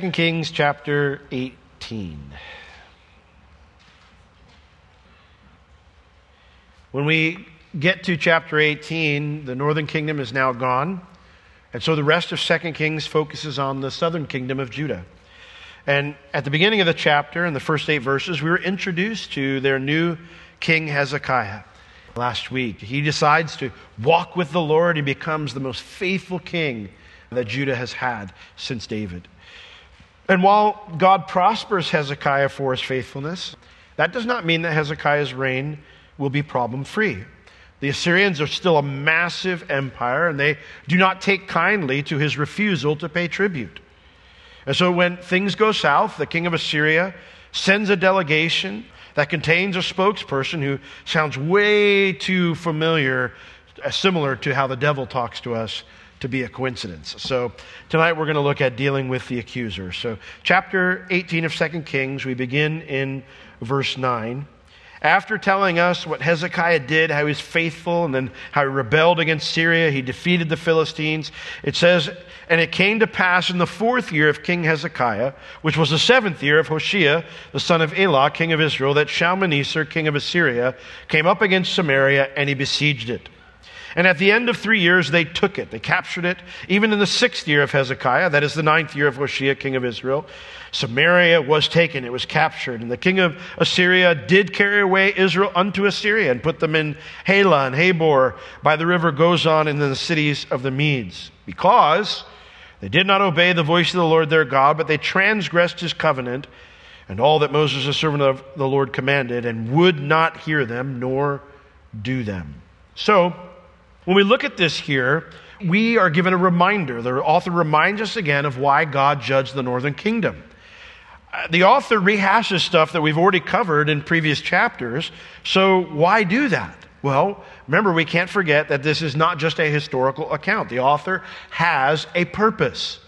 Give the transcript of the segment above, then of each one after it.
2 Kings chapter 18. When we get to chapter 18, the northern kingdom is now gone. And so the rest of 2 Kings focuses on the southern kingdom of Judah. And at the beginning of the chapter, in the first eight verses, we were introduced to their new king Hezekiah last week. He decides to walk with the Lord. He becomes the most faithful king that Judah has had since David. And while God prospers Hezekiah for his faithfulness, that does not mean that Hezekiah's reign will be problem free. The Assyrians are still a massive empire, and they do not take kindly to his refusal to pay tribute. And so when things go south, the king of Assyria sends a delegation that contains a spokesperson who sounds way too familiar, uh, similar to how the devil talks to us to be a coincidence. So tonight we're going to look at dealing with the accuser. So chapter 18 of 2 Kings, we begin in verse 9 after telling us what Hezekiah did, how he was faithful, and then how he rebelled against Syria, he defeated the Philistines, it says, And it came to pass in the fourth year of King Hezekiah, which was the seventh year of Hoshea, the son of Elah, king of Israel, that Shalmaneser, king of Assyria, came up against Samaria, and he besieged it. And at the end of three years, they took it. They captured it. Even in the sixth year of Hezekiah, that is the ninth year of Hoshea, king of Israel, Samaria was taken. It was captured. And the king of Assyria did carry away Israel unto Assyria and put them in Halah and Habor by the river Gozan and in the cities of the Medes. Because they did not obey the voice of the Lord their God, but they transgressed his covenant and all that Moses, the servant of the Lord, commanded, and would not hear them nor do them. So, when we look at this here, we are given a reminder. The author reminds us again of why God judged the northern kingdom. Uh, the author rehashes stuff that we've already covered in previous chapters, so why do that? Well, remember, we can't forget that this is not just a historical account. The author has a purpose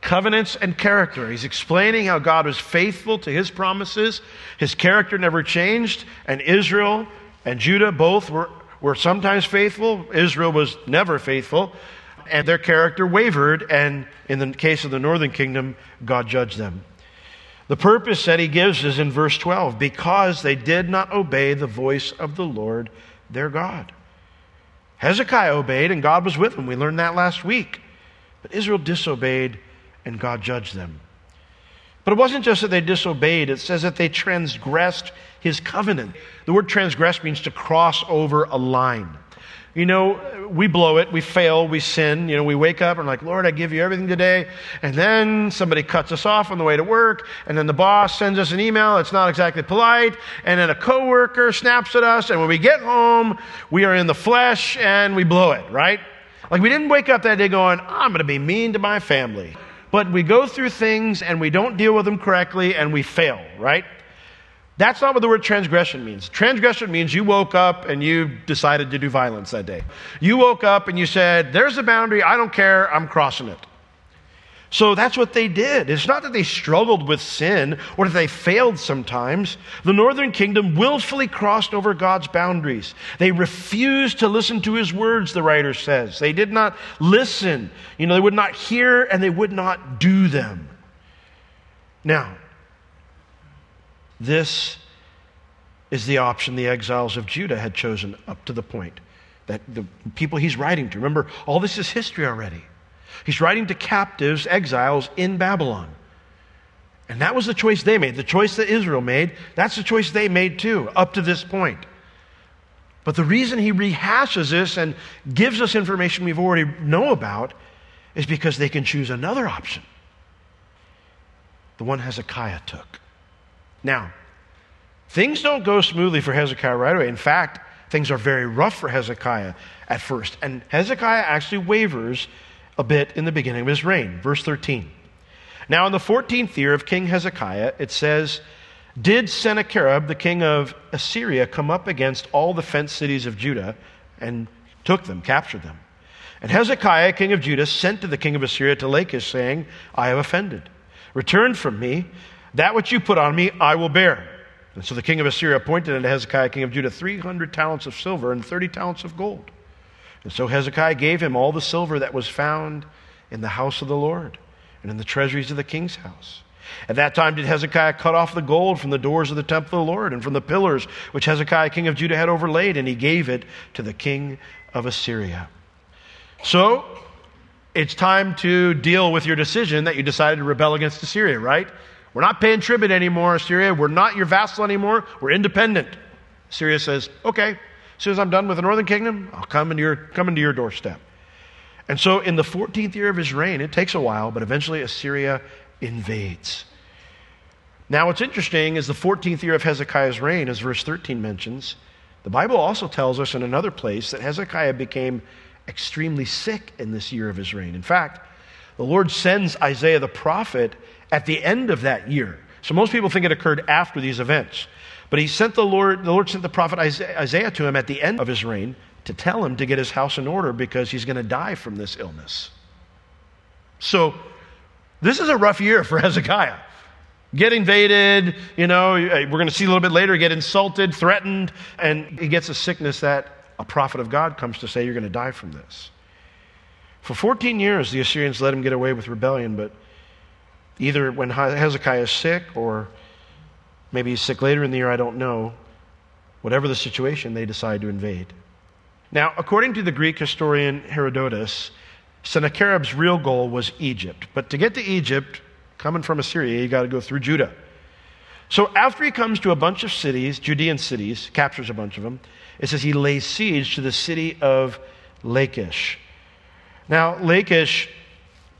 covenants and character. He's explaining how God was faithful to his promises, his character never changed, and Israel and Judah both were were sometimes faithful, Israel was never faithful, and their character wavered, and in the case of the northern kingdom, God judged them. The purpose that he gives is in verse 12 because they did not obey the voice of the Lord their God. Hezekiah obeyed, and God was with him. We learned that last week. But Israel disobeyed, and God judged them. But it wasn't just that they disobeyed, it says that they transgressed his covenant. The word transgress means to cross over a line. You know, we blow it, we fail, we sin. You know, we wake up and like, Lord, I give you everything today. And then somebody cuts us off on the way to work. And then the boss sends us an email that's not exactly polite. And then a coworker snaps at us. And when we get home, we are in the flesh and we blow it, right? Like we didn't wake up that day going, I'm going to be mean to my family. But we go through things and we don't deal with them correctly and we fail, right? That's not what the word transgression means. Transgression means you woke up and you decided to do violence that day. You woke up and you said, There's a boundary, I don't care, I'm crossing it. So that's what they did. It's not that they struggled with sin or that they failed sometimes. The northern kingdom willfully crossed over God's boundaries. They refused to listen to his words, the writer says. They did not listen. You know, they would not hear and they would not do them. Now, this is the option the exiles of Judah had chosen up to the point that the people he's writing to. Remember, all this is history already. He's writing to captives, exiles in Babylon. And that was the choice they made. The choice that Israel made, that's the choice they made too, up to this point. But the reason he rehashes this and gives us information we've already know about is because they can choose another option. The one Hezekiah took. Now, things don't go smoothly for Hezekiah right away. In fact, things are very rough for Hezekiah at first. And Hezekiah actually wavers a bit in the beginning of his reign. Verse 13. Now, in the 14th year of King Hezekiah, it says, Did Sennacherib, the king of Assyria, come up against all the fenced cities of Judah and took them, captured them? And Hezekiah, king of Judah, sent to the king of Assyria to Lachish, saying, I have offended. Return from me, that which you put on me, I will bear. And so the king of Assyria appointed unto Hezekiah, king of Judah, 300 talents of silver and 30 talents of gold. And so Hezekiah gave him all the silver that was found in the house of the Lord, and in the treasuries of the king's house. At that time did Hezekiah cut off the gold from the doors of the temple of the Lord and from the pillars which Hezekiah king of Judah had overlaid, and he gave it to the king of Assyria. So, it's time to deal with your decision that you decided to rebel against Assyria, right? We're not paying tribute anymore, Assyria. We're not your vassal anymore. We're independent. Assyria says, okay, as soon as I'm done with the northern kingdom, I'll come into your, come into your doorstep. And so, in the 14th year of his reign, it takes a while, but eventually Assyria invades. Now, what's interesting is the 14th year of Hezekiah's reign, as verse 13 mentions, the Bible also tells us in another place that Hezekiah became extremely sick in this year of his reign. In fact, the Lord sends Isaiah the prophet at the end of that year. So most people think it occurred after these events. But he sent the Lord, the Lord sent the prophet Isaiah to him at the end of his reign to tell him to get his house in order because he's going to die from this illness. So this is a rough year for Hezekiah. Get invaded, you know, we're going to see a little bit later, get insulted, threatened, and he gets a sickness that a prophet of God comes to say, You're going to die from this. For 14 years, the Assyrians let him get away with rebellion, but either when Hezekiah is sick or maybe he's sick later in the year, I don't know. Whatever the situation, they decide to invade. Now, according to the Greek historian Herodotus, Sennacherib's real goal was Egypt. But to get to Egypt, coming from Assyria, you got to go through Judah. So after he comes to a bunch of cities, Judean cities, captures a bunch of them, it says he lays siege to the city of Lachish. Now, Lachish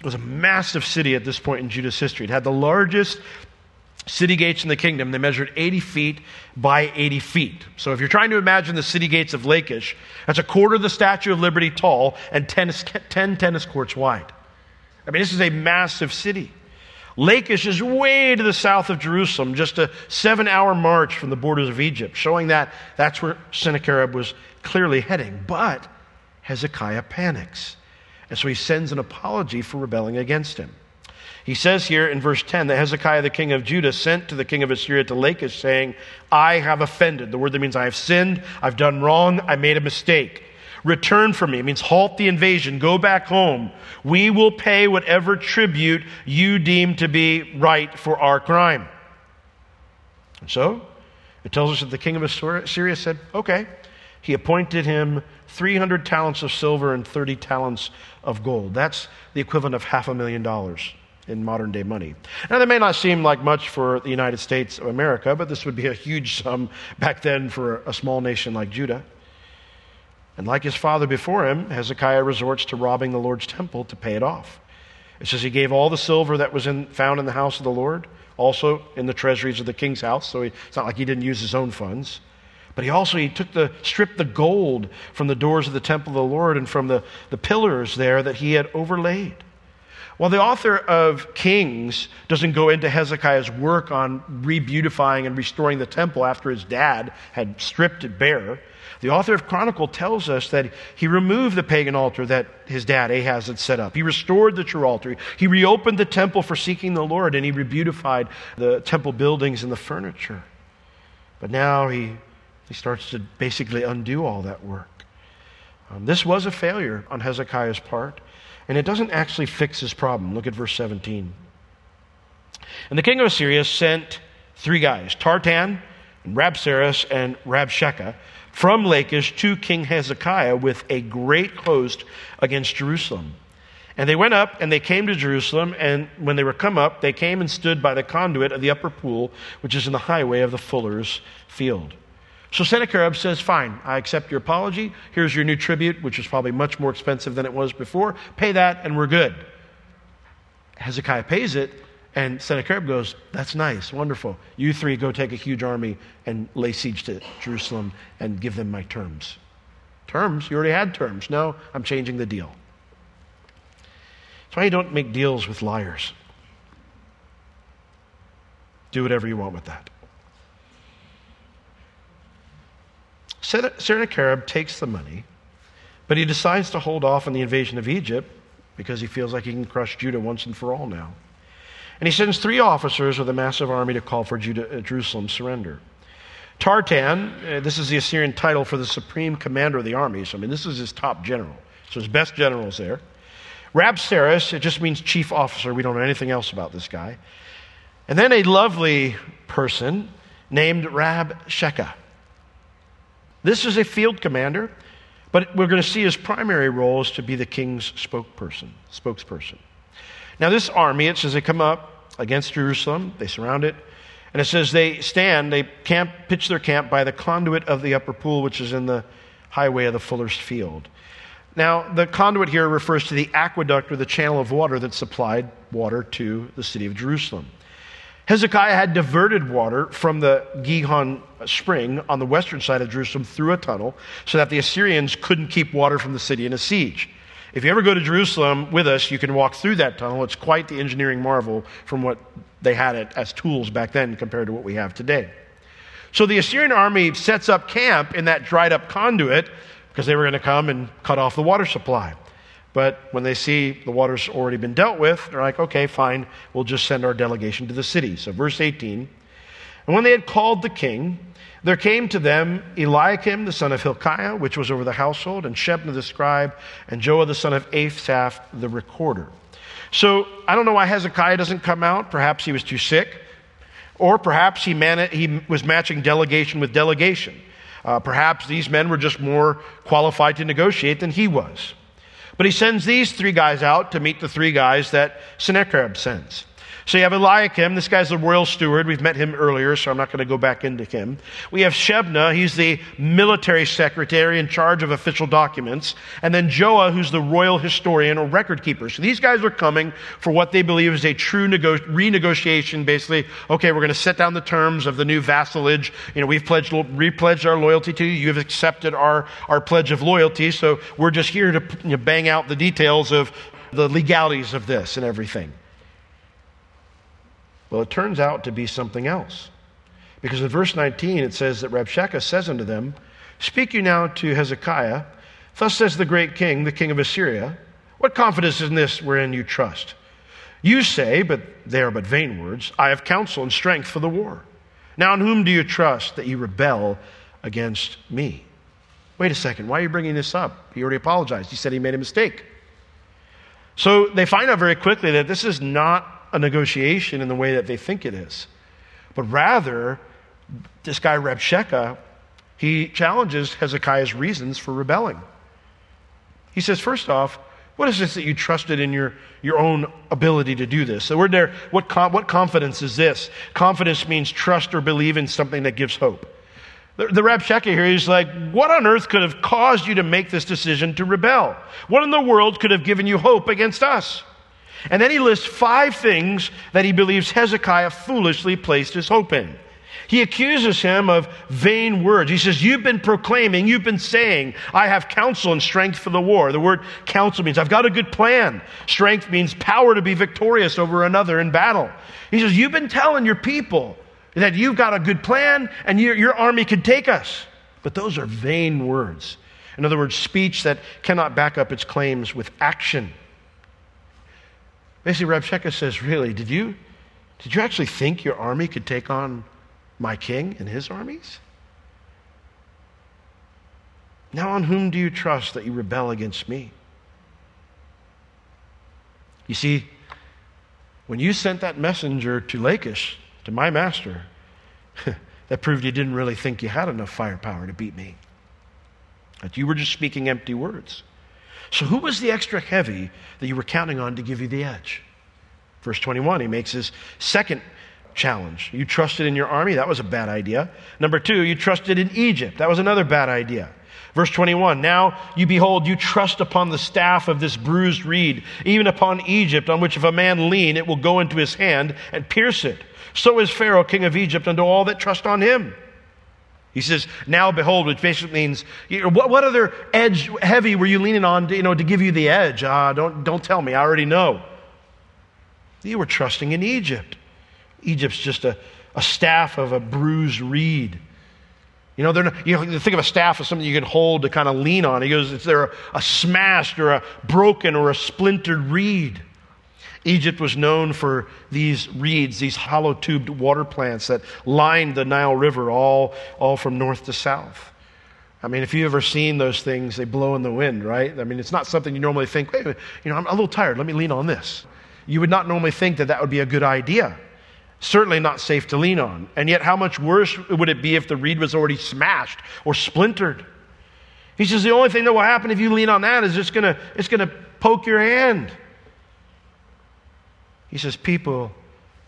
was a massive city at this point in Judah's history. It had the largest city gates in the kingdom. They measured 80 feet by 80 feet. So if you're trying to imagine the city gates of Lachish, that's a quarter of the Statue of Liberty tall and 10, 10 tennis courts wide. I mean, this is a massive city. Lachish is way to the south of Jerusalem, just a seven hour march from the borders of Egypt, showing that that's where Sennacherib was clearly heading. But Hezekiah panics. And so he sends an apology for rebelling against him. He says here in verse 10 that Hezekiah, the king of Judah, sent to the king of Assyria to Lachish, saying, I have offended. The word that means I have sinned, I've done wrong, I made a mistake. Return from me. It means halt the invasion. Go back home. We will pay whatever tribute you deem to be right for our crime. And so, it tells us that the king of Assyria said, okay. He appointed him 300 talents of silver and 30 talents of gold. That's the equivalent of half a million dollars in modern day money. Now, that may not seem like much for the United States of America, but this would be a huge sum back then for a small nation like Judah. And like his father before him, Hezekiah resorts to robbing the Lord's temple to pay it off. It says he gave all the silver that was in, found in the house of the Lord, also in the treasuries of the king's house. So he, it's not like he didn't use his own funds. But he also he took the stripped the gold from the doors of the temple of the Lord and from the, the pillars there that he had overlaid. While the author of Kings doesn't go into Hezekiah's work on rebeautifying and restoring the temple after his dad had stripped it bare, the author of Chronicle tells us that he removed the pagan altar that his dad Ahaz had set up. He restored the true altar. He reopened the temple for seeking the Lord, and he rebeautified the temple buildings and the furniture. But now he, he starts to basically undo all that work. Um, this was a failure on Hezekiah's part, and it doesn't actually fix his problem. Look at verse 17. And the king of Assyria sent three guys, Tartan, and Rabsaris, and Rabshakeh, from Lachish to King Hezekiah with a great host against Jerusalem. And they went up and they came to Jerusalem, and when they were come up, they came and stood by the conduit of the upper pool, which is in the highway of the fuller's field. So Sennacherib says, Fine, I accept your apology. Here's your new tribute, which is probably much more expensive than it was before. Pay that, and we're good. Hezekiah pays it, and Sennacherib goes, That's nice, wonderful. You three go take a huge army and lay siege to Jerusalem and give them my terms. Terms? You already had terms. No, I'm changing the deal. That's why you don't make deals with liars. Do whatever you want with that. Sennacherib takes the money, but he decides to hold off on the invasion of Egypt because he feels like he can crush Judah once and for all now. And he sends three officers with a massive army to call for Judah, uh, Jerusalem's surrender. Tartan, uh, this is the Assyrian title for the supreme commander of the army. So, I mean, this is his top general. So, his best generals there. Rabsaris, it just means chief officer. We don't know anything else about this guy. And then a lovely person named Rabshakeh. This is a field commander, but we're going to see his primary role is to be the king's spokesperson. spokesperson. Now, this army, it says they come up against Jerusalem, they surround it, and it says they stand, they camp, pitch their camp by the conduit of the upper pool, which is in the highway of the fuller's field. Now, the conduit here refers to the aqueduct or the channel of water that supplied water to the city of Jerusalem. Hezekiah had diverted water from the Gihon spring on the western side of Jerusalem through a tunnel so that the Assyrians couldn't keep water from the city in a siege. If you ever go to Jerusalem with us, you can walk through that tunnel. It's quite the engineering marvel from what they had it as tools back then compared to what we have today. So the Assyrian army sets up camp in that dried up conduit because they were going to come and cut off the water supply. But when they see the water's already been dealt with, they're like, okay, fine, we'll just send our delegation to the city. So, verse 18 And when they had called the king, there came to them Eliakim the son of Hilkiah, which was over the household, and Shebna the scribe, and Joah the son of Asaph the recorder. So, I don't know why Hezekiah doesn't come out. Perhaps he was too sick, or perhaps he, man- he was matching delegation with delegation. Uh, perhaps these men were just more qualified to negotiate than he was. But he sends these three guys out to meet the three guys that Sennacherib sends. So you have Eliakim. This guy's the royal steward. We've met him earlier, so I'm not going to go back into him. We have Shebna. He's the military secretary in charge of official documents. And then Joah, who's the royal historian or record keeper. So these guys are coming for what they believe is a true nego- renegotiation. Basically, okay, we're going to set down the terms of the new vassalage. You know, we've pledged, repledged our loyalty to you. You've accepted our, our pledge of loyalty. So we're just here to you know, bang out the details of the legalities of this and everything. Well, it turns out to be something else. Because in verse 19 it says that Rabshakeh says unto them, Speak you now to Hezekiah, Thus says the great king, the king of Assyria, What confidence is in this wherein you trust? You say, but they are but vain words, I have counsel and strength for the war. Now, in whom do you trust that you rebel against me? Wait a second, why are you bringing this up? He already apologized. He said he made a mistake. So they find out very quickly that this is not a negotiation in the way that they think it is. But rather, this guy Rabshakeh, he challenges Hezekiah's reasons for rebelling. He says, first off, what is this that you trusted in your, your own ability to do this? The there, what, com- what confidence is this? Confidence means trust or believe in something that gives hope. The, the Rabshakeh here is like, what on earth could have caused you to make this decision to rebel? What in the world could have given you hope against us? And then he lists five things that he believes Hezekiah foolishly placed his hope in. He accuses him of vain words. He says, You've been proclaiming, you've been saying, I have counsel and strength for the war. The word counsel means I've got a good plan. Strength means power to be victorious over another in battle. He says, You've been telling your people that you've got a good plan and your, your army can take us. But those are vain words. In other words, speech that cannot back up its claims with action. Basically, Rabshakeh says, Really, did you, did you actually think your army could take on my king and his armies? Now, on whom do you trust that you rebel against me? You see, when you sent that messenger to Lachish, to my master, that proved you didn't really think you had enough firepower to beat me. That you were just speaking empty words. So, who was the extra heavy that you were counting on to give you the edge? Verse 21, he makes his second challenge. You trusted in your army? That was a bad idea. Number two, you trusted in Egypt. That was another bad idea. Verse 21 Now you behold, you trust upon the staff of this bruised reed, even upon Egypt, on which if a man lean, it will go into his hand and pierce it. So is Pharaoh, king of Egypt, unto all that trust on him. He says, Now behold, which basically means, what, what other edge heavy were you leaning on to, you know, to give you the edge? Uh, don't, don't tell me, I already know. You were trusting in Egypt. Egypt's just a, a staff of a bruised reed. You know, they're not, you know, think of a staff as something you can hold to kind of lean on. He goes, it's there a, a smashed or a broken or a splintered reed. Egypt was known for these reeds, these hollow tubed water plants that lined the Nile River all, all from north to south. I mean, if you've ever seen those things, they blow in the wind, right? I mean, it's not something you normally think, hey, you know, I'm a little tired, let me lean on this. You would not normally think that that would be a good idea. Certainly not safe to lean on. And yet, how much worse would it be if the reed was already smashed or splintered? He says the only thing that will happen if you lean on that is going to it's to poke your hand. He says people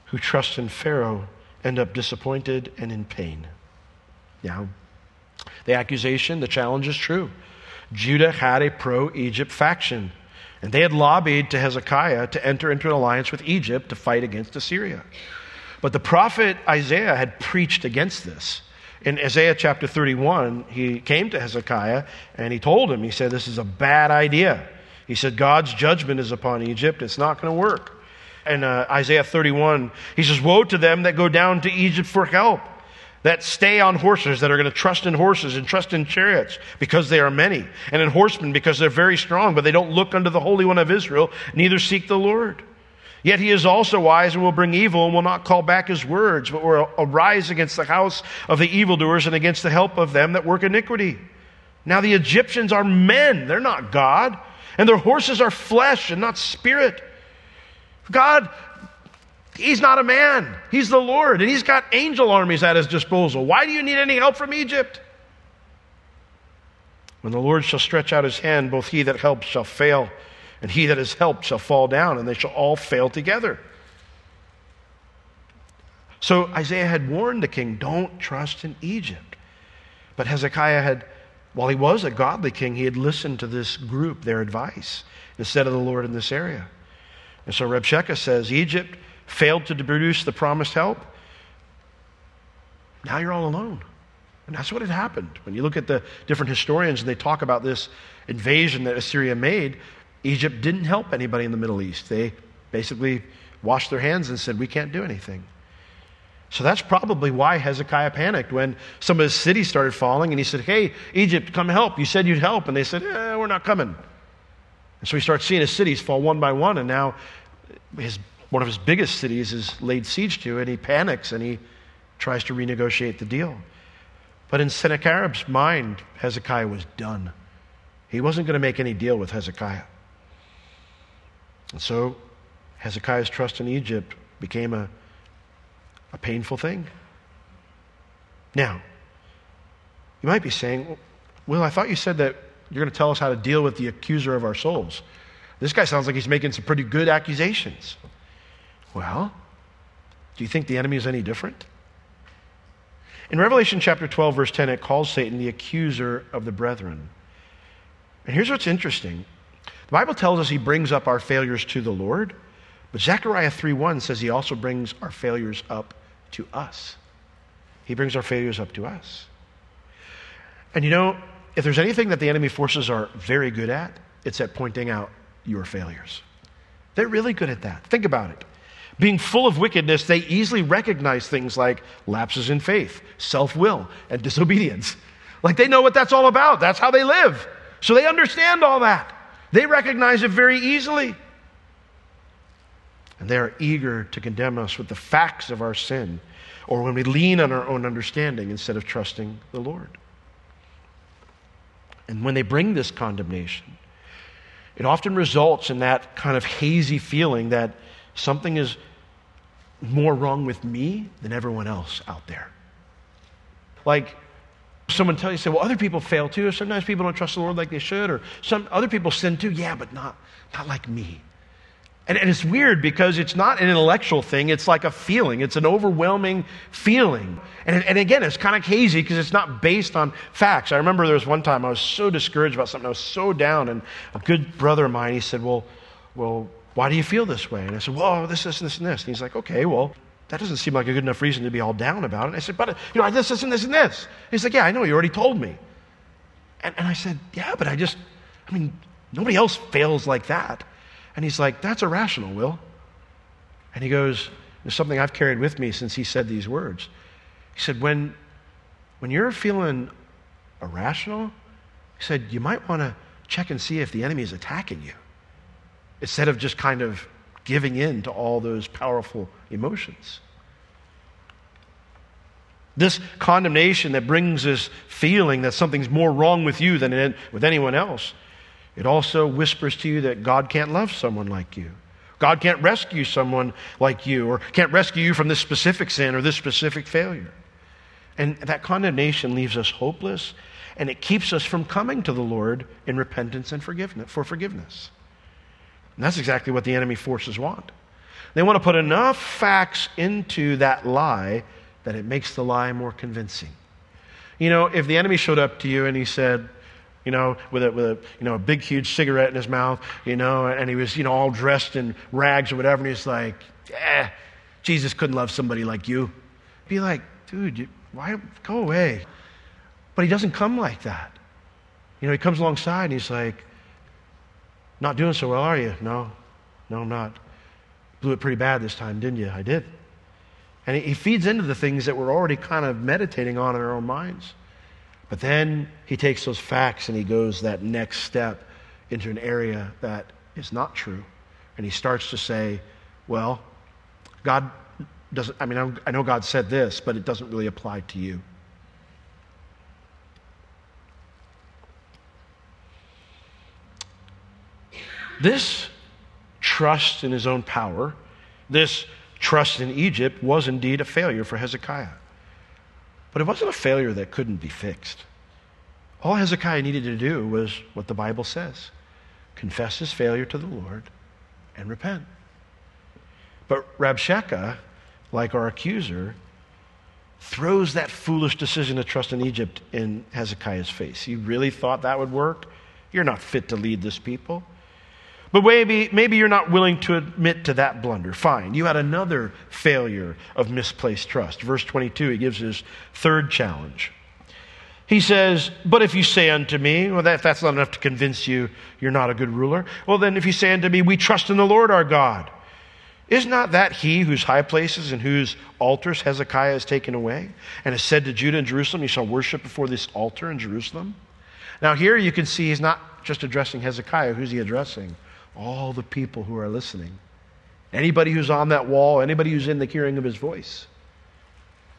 who trust in Pharaoh end up disappointed and in pain. Now, the accusation, the challenge is true. Judah had a pro Egypt faction, and they had lobbied to Hezekiah to enter into an alliance with Egypt to fight against Assyria. But the prophet Isaiah had preached against this. In Isaiah chapter 31, he came to Hezekiah and he told him, he said, This is a bad idea. He said, God's judgment is upon Egypt. It's not going to work. And uh, Isaiah 31, he says, Woe to them that go down to Egypt for help, that stay on horses, that are going to trust in horses and trust in chariots because they are many, and in horsemen because they're very strong, but they don't look unto the Holy One of Israel, neither seek the Lord. Yet he is also wise and will bring evil and will not call back his words, but will arise against the house of the evildoers and against the help of them that work iniquity. Now the Egyptians are men, they're not God, and their horses are flesh and not spirit. God, he's not a man, he's the Lord, and he's got angel armies at his disposal. Why do you need any help from Egypt? When the Lord shall stretch out his hand, both he that helps shall fail and he that is helped shall fall down, and they shall all fail together. So Isaiah had warned the king, don't trust in Egypt. But Hezekiah had, while he was a godly king, he had listened to this group, their advice, instead of the Lord in this area. And so Rabshakeh says, Egypt failed to produce the promised help. Now you're all alone. And that's what had happened. When you look at the different historians and they talk about this invasion that Assyria made, Egypt didn't help anybody in the Middle East. They basically washed their hands and said, We can't do anything. So that's probably why Hezekiah panicked when some of his cities started falling and he said, Hey, Egypt, come help. You said you'd help. And they said, eh, We're not coming. And so he starts seeing his cities fall one by one, and now his, one of his biggest cities is laid siege to, and he panics and he tries to renegotiate the deal. But in Sennacherib's mind, Hezekiah was done. He wasn't going to make any deal with Hezekiah. And so Hezekiah's trust in Egypt became a, a painful thing. Now, you might be saying, Will, I thought you said that you're going to tell us how to deal with the accuser of our souls. This guy sounds like he's making some pretty good accusations. Well, do you think the enemy is any different? In Revelation chapter 12, verse 10, it calls Satan the accuser of the brethren. And here's what's interesting the Bible tells us he brings up our failures to the Lord, but Zechariah 3:1 says he also brings our failures up to us. He brings our failures up to us. And you know, if there's anything that the enemy forces are very good at, it's at pointing out your failures. They're really good at that. Think about it. Being full of wickedness, they easily recognize things like lapses in faith, self will, and disobedience. Like they know what that's all about. That's how they live. So they understand all that. They recognize it very easily. And they are eager to condemn us with the facts of our sin or when we lean on our own understanding instead of trusting the Lord. And when they bring this condemnation, it often results in that kind of hazy feeling that something is more wrong with me than everyone else out there. Like, someone tell you, say, well, other people fail too. Sometimes people don't trust the Lord like they should, or some other people sin too. Yeah, but not, not like me. And, and it's weird because it's not an intellectual thing, it's like a feeling. It's an overwhelming feeling. And, and again, it's kind of hazy because it's not based on facts. I remember there was one time I was so discouraged about something, I was so down, and a good brother of mine, he said, Well, well, why do you feel this way? And I said, Well, this, this, this, and this. And he's like, Okay, well, that doesn't seem like a good enough reason to be all down about it. And I said, but, uh, you know, this, this, and this, and this. And he's like, yeah, I know, you already told me. And, and I said, yeah, but I just, I mean, nobody else fails like that. And he's like, that's irrational, Will. And he goes, there's something I've carried with me since he said these words. He said, when, when you're feeling irrational, he said, you might want to check and see if the enemy is attacking you instead of just kind of giving in to all those powerful emotions. This condemnation that brings this feeling that something's more wrong with you than with anyone else, it also whispers to you that God can't love someone like you. God can't rescue someone like you, or can't rescue you from this specific sin or this specific failure. And that condemnation leaves us hopeless, and it keeps us from coming to the Lord in repentance and forgiveness for forgiveness. And that's exactly what the enemy forces want. They want to put enough facts into that lie that it makes the lie more convincing. You know, if the enemy showed up to you and he said, you know, with a, with a, you know, a big, huge cigarette in his mouth, you know, and he was, you know, all dressed in rags or whatever, and he's like, eh, Jesus couldn't love somebody like you. Be like, dude, you, why, go away. But he doesn't come like that. You know, he comes alongside and he's like, not doing so well, are you? No, no, I'm not. Blew it pretty bad this time, didn't you? I did. And he feeds into the things that we're already kind of meditating on in our own minds. But then he takes those facts and he goes that next step into an area that is not true. And he starts to say, well, God doesn't, I mean, I know God said this, but it doesn't really apply to you. This trust in his own power, this trust in Egypt, was indeed a failure for Hezekiah. But it wasn't a failure that couldn't be fixed. All Hezekiah needed to do was what the Bible says confess his failure to the Lord and repent. But Rabshakeh, like our accuser, throws that foolish decision to trust in Egypt in Hezekiah's face. He really thought that would work? You're not fit to lead this people. But maybe, maybe you're not willing to admit to that blunder. Fine. You had another failure of misplaced trust. Verse 22, he gives his third challenge. He says, But if you say unto me, well, that, if that's not enough to convince you you're not a good ruler, well, then if you say unto me, We trust in the Lord our God, is not that he whose high places and whose altars Hezekiah has taken away, and has said to Judah and Jerusalem, You shall worship before this altar in Jerusalem? Now, here you can see he's not just addressing Hezekiah. Who's he addressing? All the people who are listening. Anybody who's on that wall, anybody who's in the hearing of his voice.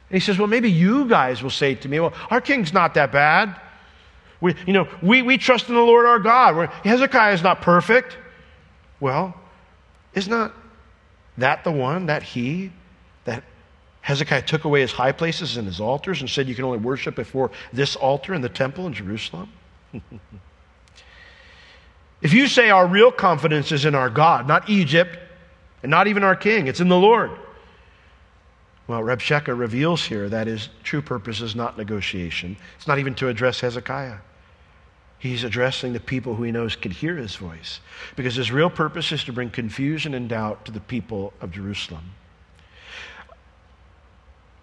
And he says, Well, maybe you guys will say to me, Well, our king's not that bad. We, you know, we, we trust in the Lord our God. We're, Hezekiah is not perfect. Well, is not that the one, that he, that Hezekiah took away his high places and his altars and said you can only worship before this altar in the temple in Jerusalem? If you say our real confidence is in our God, not Egypt, and not even our king, it's in the Lord. Well, Rabshakeh reveals here that his true purpose is not negotiation. It's not even to address Hezekiah. He's addressing the people who he knows could hear his voice. Because his real purpose is to bring confusion and doubt to the people of Jerusalem.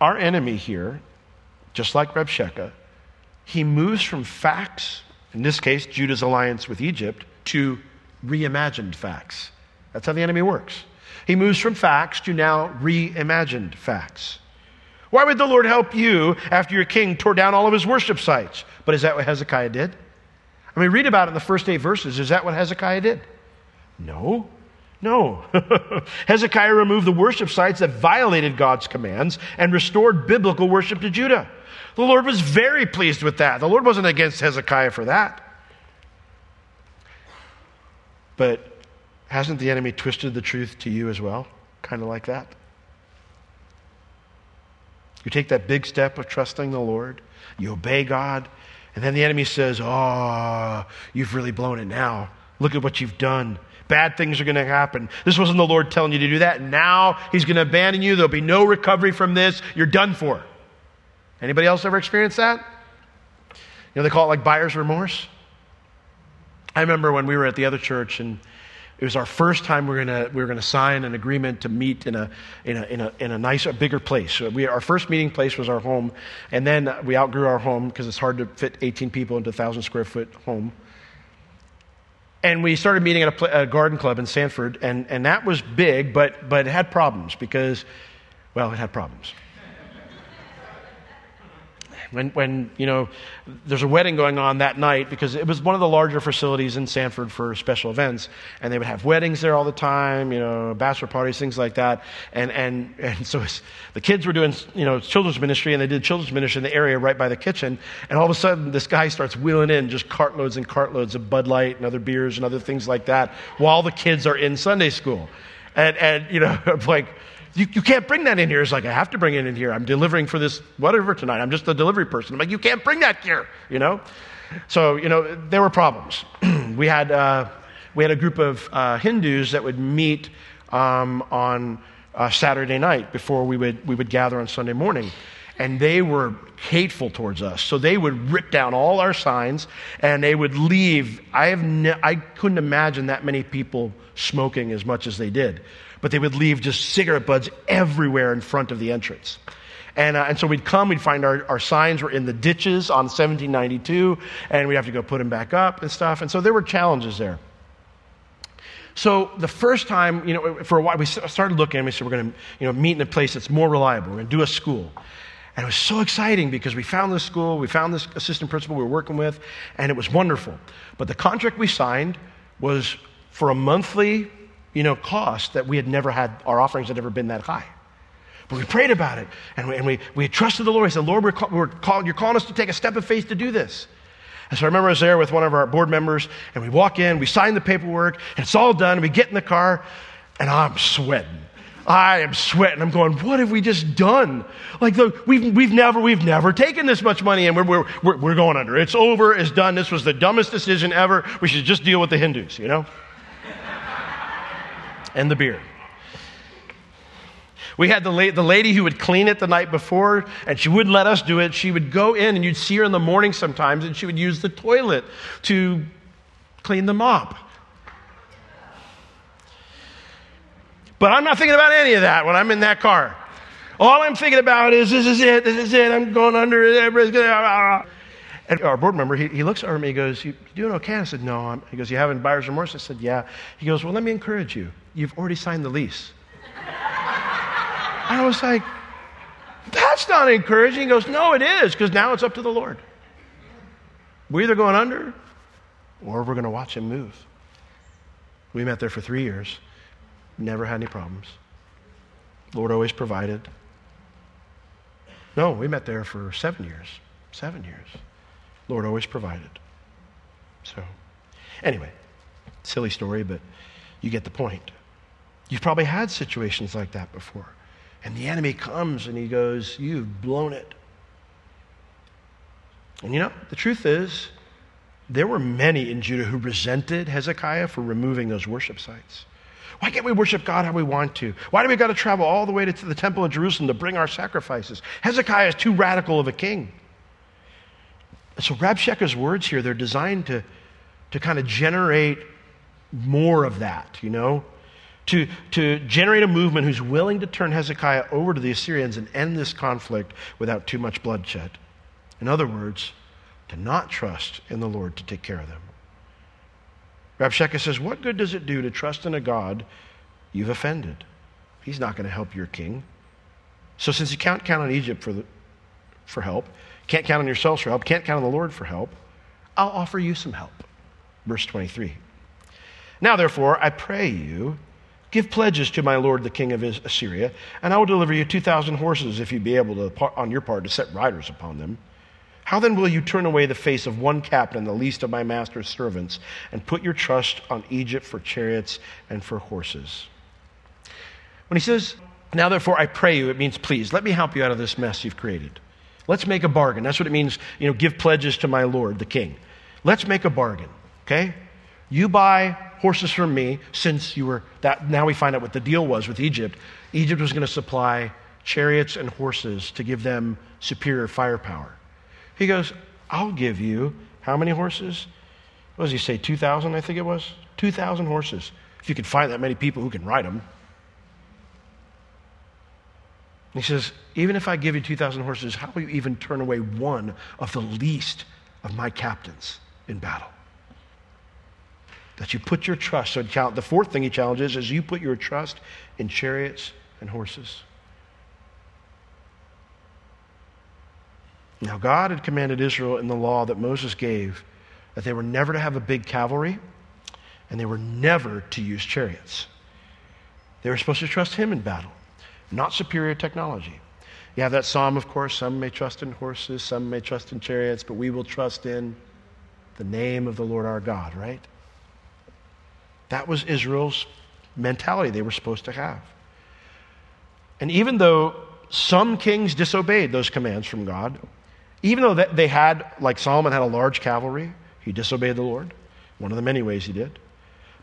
Our enemy here, just like Rabshakeh, he moves from facts, in this case, Judah's alliance with Egypt, to reimagined facts. That's how the enemy works. He moves from facts to now reimagined facts. Why would the Lord help you after your king tore down all of his worship sites? But is that what Hezekiah did? I mean, read about it in the first eight verses. Is that what Hezekiah did? No. No. Hezekiah removed the worship sites that violated God's commands and restored biblical worship to Judah. The Lord was very pleased with that. The Lord wasn't against Hezekiah for that. But hasn't the enemy twisted the truth to you as well? Kind of like that. You take that big step of trusting the Lord, you obey God, and then the enemy says, Oh, you've really blown it now. Look at what you've done. Bad things are going to happen. This wasn't the Lord telling you to do that. Now he's going to abandon you. There'll be no recovery from this. You're done for. Anybody else ever experienced that? You know, they call it like buyer's remorse. I remember when we were at the other church and it was our first time we were going we gonna sign an agreement to meet in a, in a, in a, in a nicer, bigger place. We, our first meeting place was our home, and then we outgrew our home because it's hard to fit 18 people into a 1,000 square foot home. And we started meeting at a, a, garden club in Sanford, and, and that was big, but, but it had problems because, well, it had problems. When, when you know there's a wedding going on that night because it was one of the larger facilities in sanford for special events. And they would have weddings there all the time you know bachelor parties things like that. And, and, and so the kids were doing you know children's ministry and they did children's ministry in the area right by the kitchen. And all of a sudden this guy starts wheeling in just cartloads and cartloads of bud light and other beers and other things like that while the kids are in sunday school. And, and you know like you, you can't bring that in here. It's like, I have to bring it in here. I'm delivering for this whatever tonight. I'm just a delivery person. I'm like, you can't bring that here, you know? So, you know, there were problems. we, had, uh, we had a group of uh, Hindus that would meet um, on uh, Saturday night before we would, we would gather on Sunday morning. And they were hateful towards us. So they would rip down all our signs and they would leave. I, have ne- I couldn't imagine that many people smoking as much as they did but they would leave just cigarette butts everywhere in front of the entrance. And, uh, and so we'd come, we'd find our, our signs were in the ditches on 1792, and we'd have to go put them back up and stuff. And so there were challenges there. So the first time, you know, for a while, we started looking, and we said, we're going to, you know, meet in a place that's more reliable. We're going to do a school. And it was so exciting because we found this school, we found this assistant principal we were working with, and it was wonderful. But the contract we signed was for a monthly you know, cost that we had never had, our offerings had never been that high. But we prayed about it and we, and we, we trusted the Lord. We said, Lord, we're, call, we're call, you're calling us to take a step of faith to do this. And so I remember I was there with one of our board members and we walk in, we sign the paperwork, and it's all done. We get in the car and I'm sweating. I am sweating. I'm going, what have we just done? Like, we've, we've, never, we've never taken this much money and we're, we're, we're going under. It's over. It's done. This was the dumbest decision ever. We should just deal with the Hindus, you know? And the beer. We had the, la- the lady who would clean it the night before, and she wouldn't let us do it. She would go in, and you'd see her in the morning sometimes, and she would use the toilet to clean the mop. But I'm not thinking about any of that when I'm in that car. All I'm thinking about is this is it, this is it, I'm going under, everybody's going ah, ah, ah. And our board member, he, he looks at me, he goes, You doing okay? I said, No. I'm, he goes, You having buyer's remorse? I said, Yeah. He goes, Well, let me encourage you. You've already signed the lease. I was like, That's not encouraging. He goes, No, it is, because now it's up to the Lord. We're either going under or we're going to watch him move. We met there for three years, never had any problems. Lord always provided. No, we met there for seven years. Seven years. Lord always provided. So, anyway, silly story, but you get the point. You've probably had situations like that before. And the enemy comes and he goes, You've blown it. And you know, the truth is, there were many in Judah who resented Hezekiah for removing those worship sites. Why can't we worship God how we want to? Why do we got to travel all the way to the temple of Jerusalem to bring our sacrifices? Hezekiah is too radical of a king. So Rabshakeh's words here, they're designed to, to kind of generate more of that, you know? To, to generate a movement who's willing to turn Hezekiah over to the Assyrians and end this conflict without too much bloodshed. In other words, to not trust in the Lord to take care of them. Rabshakeh says, What good does it do to trust in a God you've offended? He's not going to help your king. So, since you can't count on Egypt for, the, for help, can't count on yourselves for help. Can't count on the Lord for help. I'll offer you some help. Verse 23. Now, therefore, I pray you, give pledges to my lord the king of Assyria, and I will deliver you 2,000 horses if you be able to, on your part, to set riders upon them. How then will you turn away the face of one captain, the least of my master's servants, and put your trust on Egypt for chariots and for horses? When he says, Now therefore I pray you, it means, Please, let me help you out of this mess you've created. Let's make a bargain. That's what it means, you know, give pledges to my Lord, the king. Let's make a bargain, okay? You buy horses from me since you were that now we find out what the deal was with Egypt. Egypt was going to supply chariots and horses to give them superior firepower. He goes, I'll give you how many horses? What does he say? 2,000, I think it was? 2,000 horses. If you could find that many people who can ride them. He says, Even if I give you 2,000 horses, how will you even turn away one of the least of my captains in battle? That you put your trust. So the fourth thing he challenges is you put your trust in chariots and horses. Now, God had commanded Israel in the law that Moses gave that they were never to have a big cavalry and they were never to use chariots. They were supposed to trust Him in battle, not superior technology. You have that psalm, of course. Some may trust in horses, some may trust in chariots, but we will trust in the name of the Lord our God, right? That was Israel's mentality they were supposed to have. And even though some kings disobeyed those commands from God, even though they had, like Solomon had a large cavalry, he disobeyed the Lord. One of the many ways he did.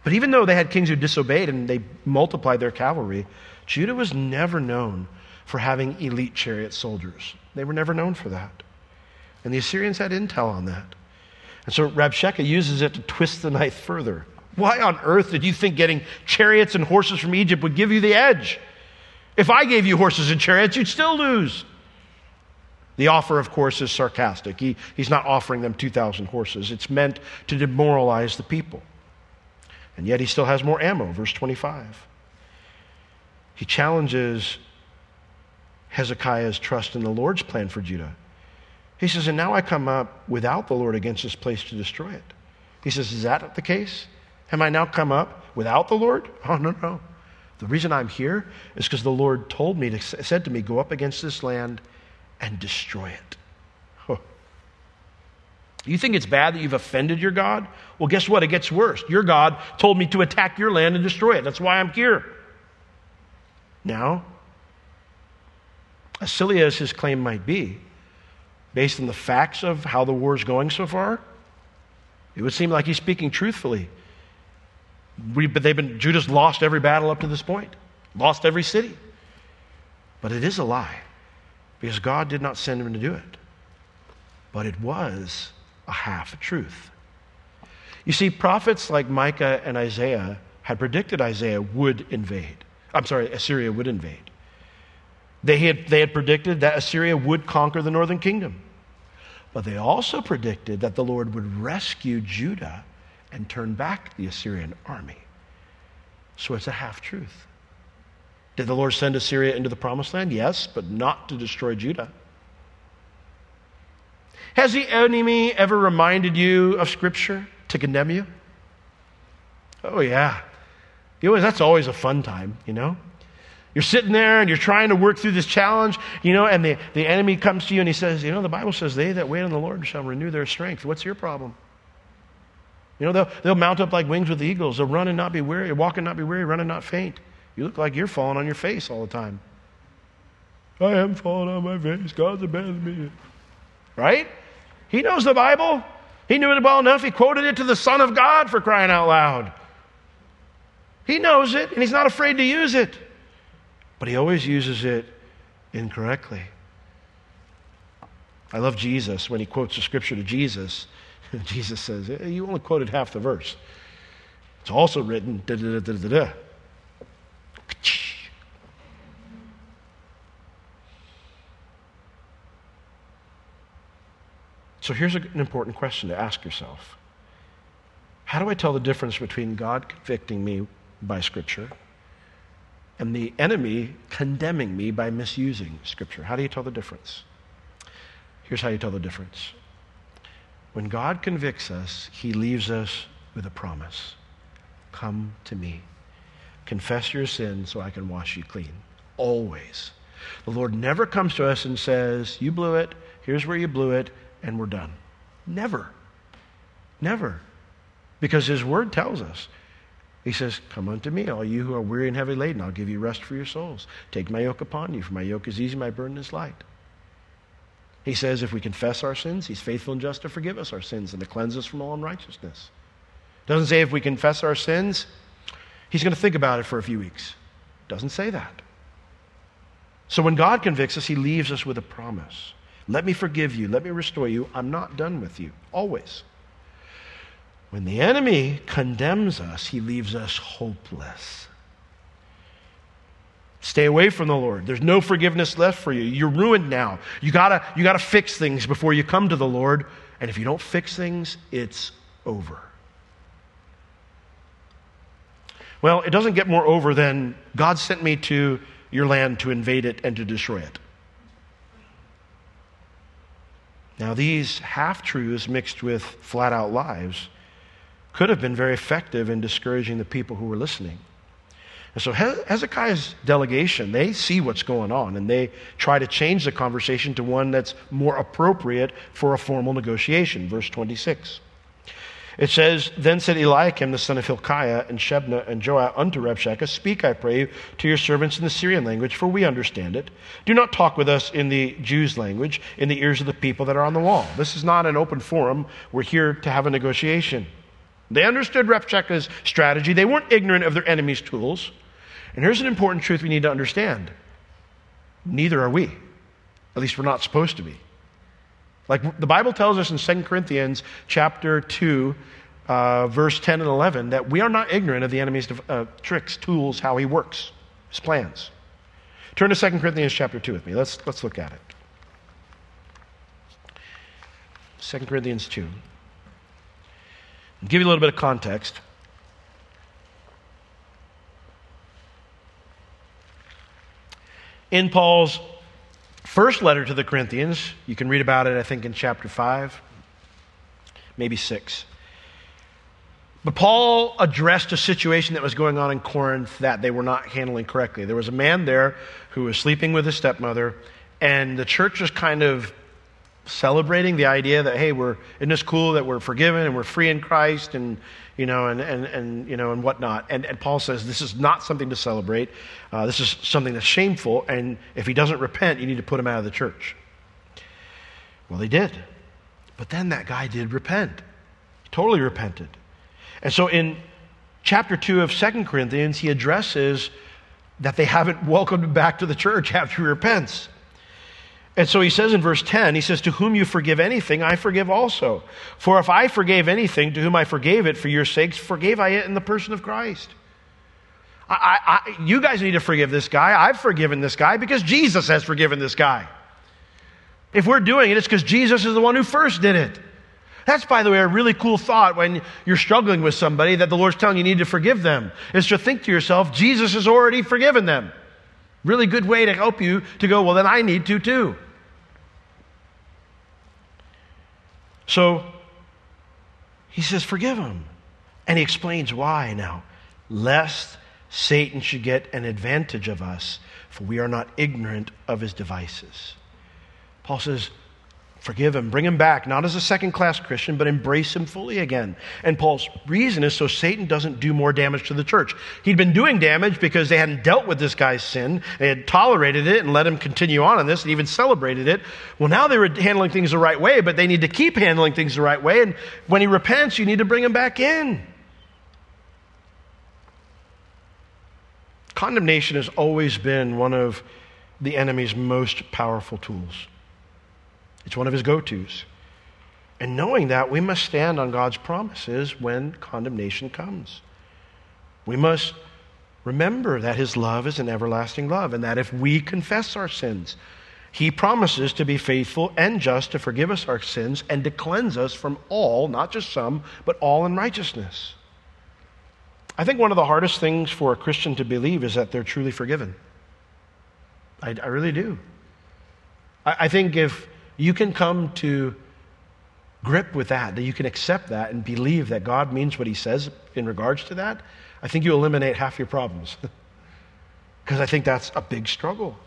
But even though they had kings who disobeyed and they multiplied their cavalry, Judah was never known for having elite chariot soldiers. They were never known for that. And the Assyrians had intel on that. And so Rabshakeh uses it to twist the knife further. Why on earth did you think getting chariots and horses from Egypt would give you the edge? If I gave you horses and chariots, you'd still lose. The offer, of course, is sarcastic. He, he's not offering them 2,000 horses. It's meant to demoralize the people. And yet he still has more ammo, verse 25. He challenges Hezekiah's trust in the Lord's plan for Judah. He says, And now I come up without the Lord against this place to destroy it. He says, Is that the case? Am I now come up without the Lord? Oh, no, no. The reason I'm here is because the Lord told me, to, said to me, Go up against this land and destroy it. You think it's bad that you've offended your God? Well, guess what? It gets worse. Your God told me to attack your land and destroy it. That's why I'm here. Now, as silly as his claim might be, based on the facts of how the war is going so far, it would seem like he's speaking truthfully. We, but they've been, Judah's lost every battle up to this point, lost every city. But it is a lie because God did not send him to do it. But it was a half truth. You see, prophets like Micah and Isaiah had predicted Isaiah would invade. I'm sorry, Assyria would invade. They had, they had predicted that Assyria would conquer the northern kingdom. But they also predicted that the Lord would rescue Judah and turn back the Assyrian army. So it's a half truth. Did the Lord send Assyria into the promised land? Yes, but not to destroy Judah. Has the enemy ever reminded you of Scripture to condemn you? Oh, yeah. You know, that's always a fun time, you know? You're sitting there and you're trying to work through this challenge, you know, and the, the enemy comes to you and he says, You know, the Bible says, They that wait on the Lord shall renew their strength. What's your problem? You know, they'll, they'll mount up like wings with eagles. They'll run and not be weary, walk and not be weary, run and not faint. You look like you're falling on your face all the time. I am falling on my face. God's abandoned me. Right? He knows the Bible. He knew it well enough. He quoted it to the Son of God for crying out loud. He knows it, and he's not afraid to use it but he always uses it incorrectly. I love Jesus when he quotes the scripture to Jesus. Jesus says, eh, You only quoted half the verse. It's also written, da da da da da. So here's an important question to ask yourself How do I tell the difference between God convicting me by Scripture and the enemy condemning me by misusing Scripture. How do you tell the difference? Here's how you tell the difference. When God convicts us, he leaves us with a promise Come to me. Confess your sins so I can wash you clean. Always. The Lord never comes to us and says, You blew it, here's where you blew it, and we're done. Never. Never. Because His Word tells us he says, Come unto me, all you who are weary and heavy laden. I'll give you rest for your souls. Take my yoke upon you, for my yoke is easy, my burden is light. He says, if we confess our sins, he's faithful and just to forgive us our sins and to cleanse us from all unrighteousness. Doesn't say if we confess our sins, he's going to think about it for a few weeks. Doesn't say that. So when God convicts us, he leaves us with a promise. Let me forgive you. Let me restore you. I'm not done with you. Always. When the enemy condemns us, he leaves us hopeless. Stay away from the Lord. There's no forgiveness left for you. You're ruined now. You gotta, you gotta fix things before you come to the Lord. And if you don't fix things, it's over. Well, it doesn't get more over than God sent me to your land to invade it and to destroy it. Now, these half truths mixed with flat out lies could have been very effective in discouraging the people who were listening. And so Hezekiah's delegation, they see what's going on and they try to change the conversation to one that's more appropriate for a formal negotiation. Verse 26. It says, Then said Eliakim the son of Hilkiah and Shebna and Joah unto Rabshakeh, Speak, I pray, you, to your servants in the Syrian language, for we understand it. Do not talk with us in the Jews' language, in the ears of the people that are on the wall. This is not an open forum. We're here to have a negotiation. They understood Rabshakeh's strategy. They weren't ignorant of their enemy's tools. And here's an important truth we need to understand neither are we. At least we're not supposed to be. Like the Bible tells us in 2 Corinthians chapter 2, uh, verse 10 and 11, that we are not ignorant of the enemy's uh, tricks, tools, how he works, his plans. Turn to 2 Corinthians chapter 2 with me. Let's, let's look at it. 2 Corinthians 2. I'll give you a little bit of context. In Paul's first letter to the Corinthians, you can read about it, I think, in chapter 5, maybe 6. But Paul addressed a situation that was going on in Corinth that they were not handling correctly. There was a man there who was sleeping with his stepmother, and the church was kind of celebrating the idea that, hey, we're, isn't this cool that we're forgiven and we're free in Christ and, you know, and, and, and, you know, and whatnot. And, and Paul says this is not something to celebrate. Uh, this is something that's shameful. And if he doesn't repent, you need to put him out of the church. Well, they did. But then that guy did repent. He totally repented. And so in chapter 2 of Second Corinthians, he addresses that they haven't welcomed him back to the church after he repents. And so he says in verse 10, he says, To whom you forgive anything, I forgive also. For if I forgave anything to whom I forgave it for your sakes, forgave I it in the person of Christ. I, I, you guys need to forgive this guy. I've forgiven this guy because Jesus has forgiven this guy. If we're doing it, it's because Jesus is the one who first did it. That's, by the way, a really cool thought when you're struggling with somebody that the Lord's telling you, you need to forgive them, is to think to yourself, Jesus has already forgiven them. Really good way to help you to go, well, then I need to too. So he says, Forgive him. And he explains why now. Lest Satan should get an advantage of us, for we are not ignorant of his devices. Paul says, Forgive him, bring him back, not as a second class Christian, but embrace him fully again. And Paul's reason is so Satan doesn't do more damage to the church. He'd been doing damage because they hadn't dealt with this guy's sin. They had tolerated it and let him continue on in this and even celebrated it. Well, now they were handling things the right way, but they need to keep handling things the right way. And when he repents, you need to bring him back in. Condemnation has always been one of the enemy's most powerful tools. It's one of his go tos. And knowing that, we must stand on God's promises when condemnation comes. We must remember that his love is an everlasting love, and that if we confess our sins, he promises to be faithful and just to forgive us our sins and to cleanse us from all, not just some, but all unrighteousness. I think one of the hardest things for a Christian to believe is that they're truly forgiven. I, I really do. I, I think if you can come to grip with that, that you can accept that and believe that God means what he says in regards to that, I think you eliminate half your problems. Because I think that's a big struggle.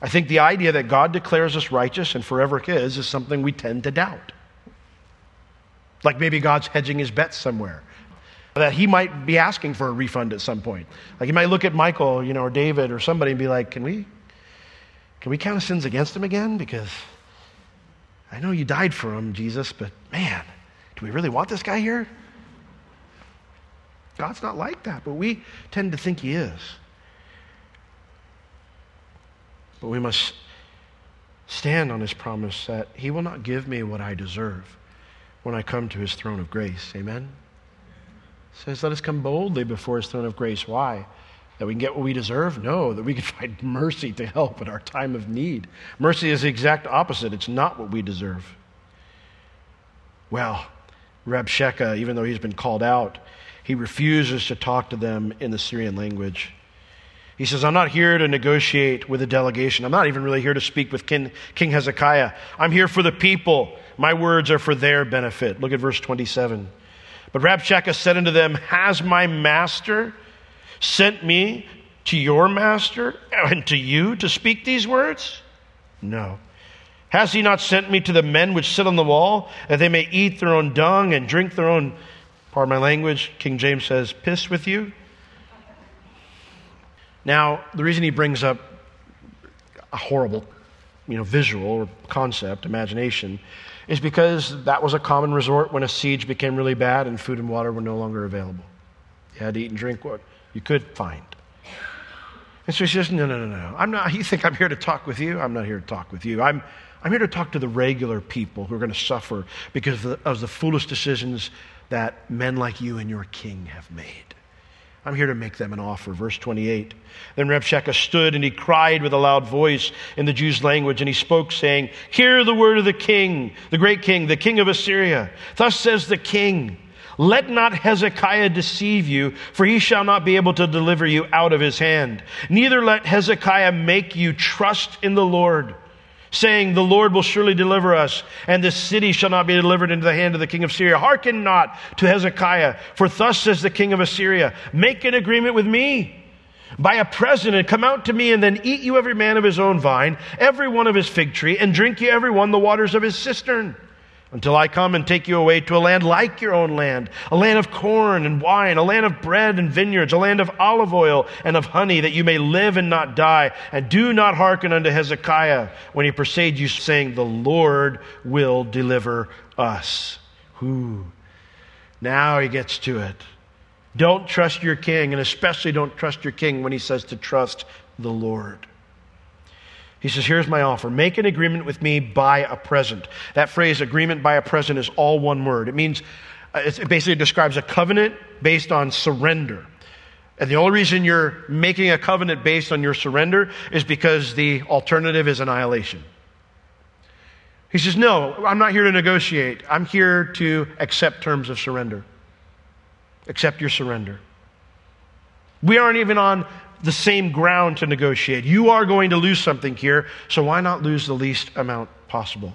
I think the idea that God declares us righteous and forever his is something we tend to doubt. Like maybe God's hedging his bets somewhere. That he might be asking for a refund at some point. Like he might look at Michael, you know, or David or somebody and be like, Can we can we count sins against him again? Because I know you died for him, Jesus, but man, do we really want this guy here? God's not like that, but we tend to think he is. But we must stand on his promise that he will not give me what I deserve when I come to his throne of grace. Amen? says, let us come boldly before his throne of grace. Why? That we can get what we deserve? No, that we can find mercy to help at our time of need. Mercy is the exact opposite. It's not what we deserve. Well, Rabshakeh, even though he's been called out, he refuses to talk to them in the Syrian language. He says, I'm not here to negotiate with a delegation. I'm not even really here to speak with King, King Hezekiah. I'm here for the people. My words are for their benefit. Look at verse 27. But Rabshakeh said unto them, Has my master sent me to your master and to you to speak these words? No. Has he not sent me to the men which sit on the wall, that they may eat their own dung and drink their own, pardon my language, King James says, piss with you? Now, the reason he brings up a horrible, you know, visual or concept, imagination, is because that was a common resort when a siege became really bad and food and water were no longer available. You had to eat and drink what you could find. And so he says, No, no, no, no. I'm not, you think I'm here to talk with you? I'm not here to talk with you. I'm, I'm here to talk to the regular people who are going to suffer because of the, of the foolish decisions that men like you and your king have made. I'm here to make them an offer. Verse 28. Then Rabshakeh stood and he cried with a loud voice in the Jews' language, and he spoke, saying, Hear the word of the king, the great king, the king of Assyria. Thus says the king, Let not Hezekiah deceive you, for he shall not be able to deliver you out of his hand. Neither let Hezekiah make you trust in the Lord saying, The Lord will surely deliver us, and this city shall not be delivered into the hand of the king of Syria. Hearken not to Hezekiah, for thus says the king of Assyria, Make an agreement with me. Buy a present and come out to me, and then eat you every man of his own vine, every one of his fig tree, and drink you every one the waters of his cistern until I come and take you away to a land like your own land, a land of corn and wine, a land of bread and vineyards, a land of olive oil and of honey, that you may live and not die. And do not hearken unto Hezekiah when he persuades you, saying, The Lord will deliver us. Who? Now he gets to it. Don't trust your king, and especially don't trust your king when he says to trust the Lord. He says, Here's my offer. Make an agreement with me by a present. That phrase, agreement by a present, is all one word. It means, uh, it basically describes a covenant based on surrender. And the only reason you're making a covenant based on your surrender is because the alternative is annihilation. He says, No, I'm not here to negotiate. I'm here to accept terms of surrender. Accept your surrender. We aren't even on the same ground to negotiate. You are going to lose something here, so why not lose the least amount possible?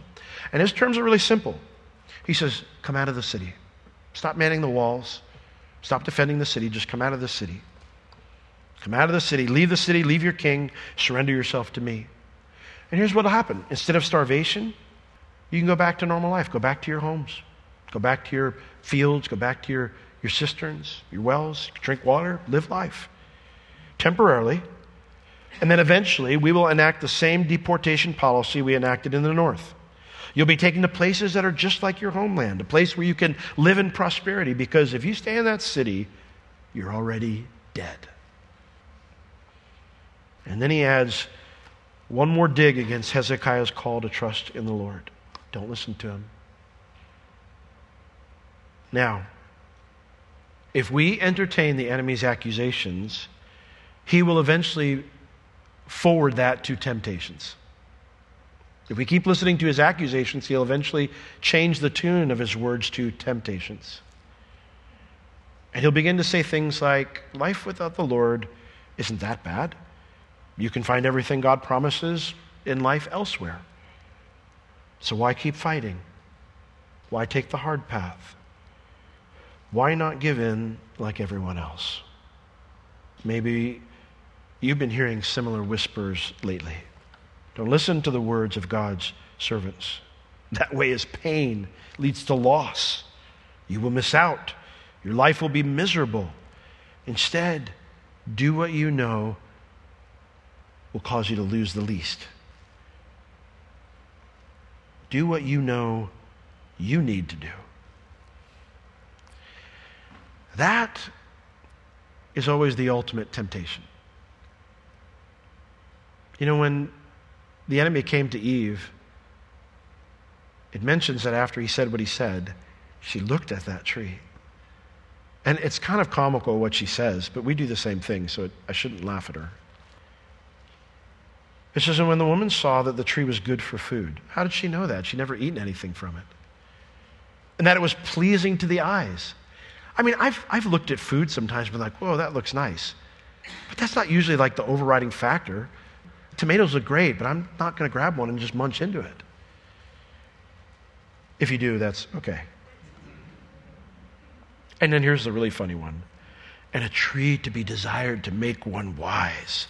And his terms are really simple. He says, Come out of the city. Stop manning the walls. Stop defending the city. Just come out of the city. Come out of the city. Leave the city. Leave your king. Surrender yourself to me. And here's what will happen instead of starvation, you can go back to normal life. Go back to your homes. Go back to your fields. Go back to your, your cisterns, your wells. Drink water. Live life temporarily, and then eventually we will enact the same deportation policy we enacted in the North. You'll be taken to places that are just like your homeland, a place where you can live in prosperity, because if you stay in that city, you're already dead. And then he adds one more dig against Hezekiah's call to trust in the Lord. Don't listen to him. Now, if we entertain the enemy's accusations, he will eventually forward that to temptations. If we keep listening to his accusations, he'll eventually change the tune of his words to temptations. And he'll begin to say things like, Life without the Lord isn't that bad. You can find everything God promises in life elsewhere. So why keep fighting? Why take the hard path? Why not give in like everyone else? Maybe You've been hearing similar whispers lately. Don't listen to the words of God's servants. That way is pain, leads to loss. You will miss out. Your life will be miserable. Instead, do what you know will cause you to lose the least. Do what you know you need to do. That is always the ultimate temptation. You know, when the enemy came to Eve, it mentions that after he said what he said, she looked at that tree. And it's kind of comical what she says, but we do the same thing, so it, I shouldn't laugh at her. It says, and when the woman saw that the tree was good for food, how did she know that? She'd never eaten anything from it. And that it was pleasing to the eyes. I mean, I've, I've looked at food sometimes and been like, whoa, that looks nice. But that's not usually like the overriding factor. Tomatoes look great, but I'm not going to grab one and just munch into it. If you do, that's okay. And then here's the really funny one and a tree to be desired to make one wise.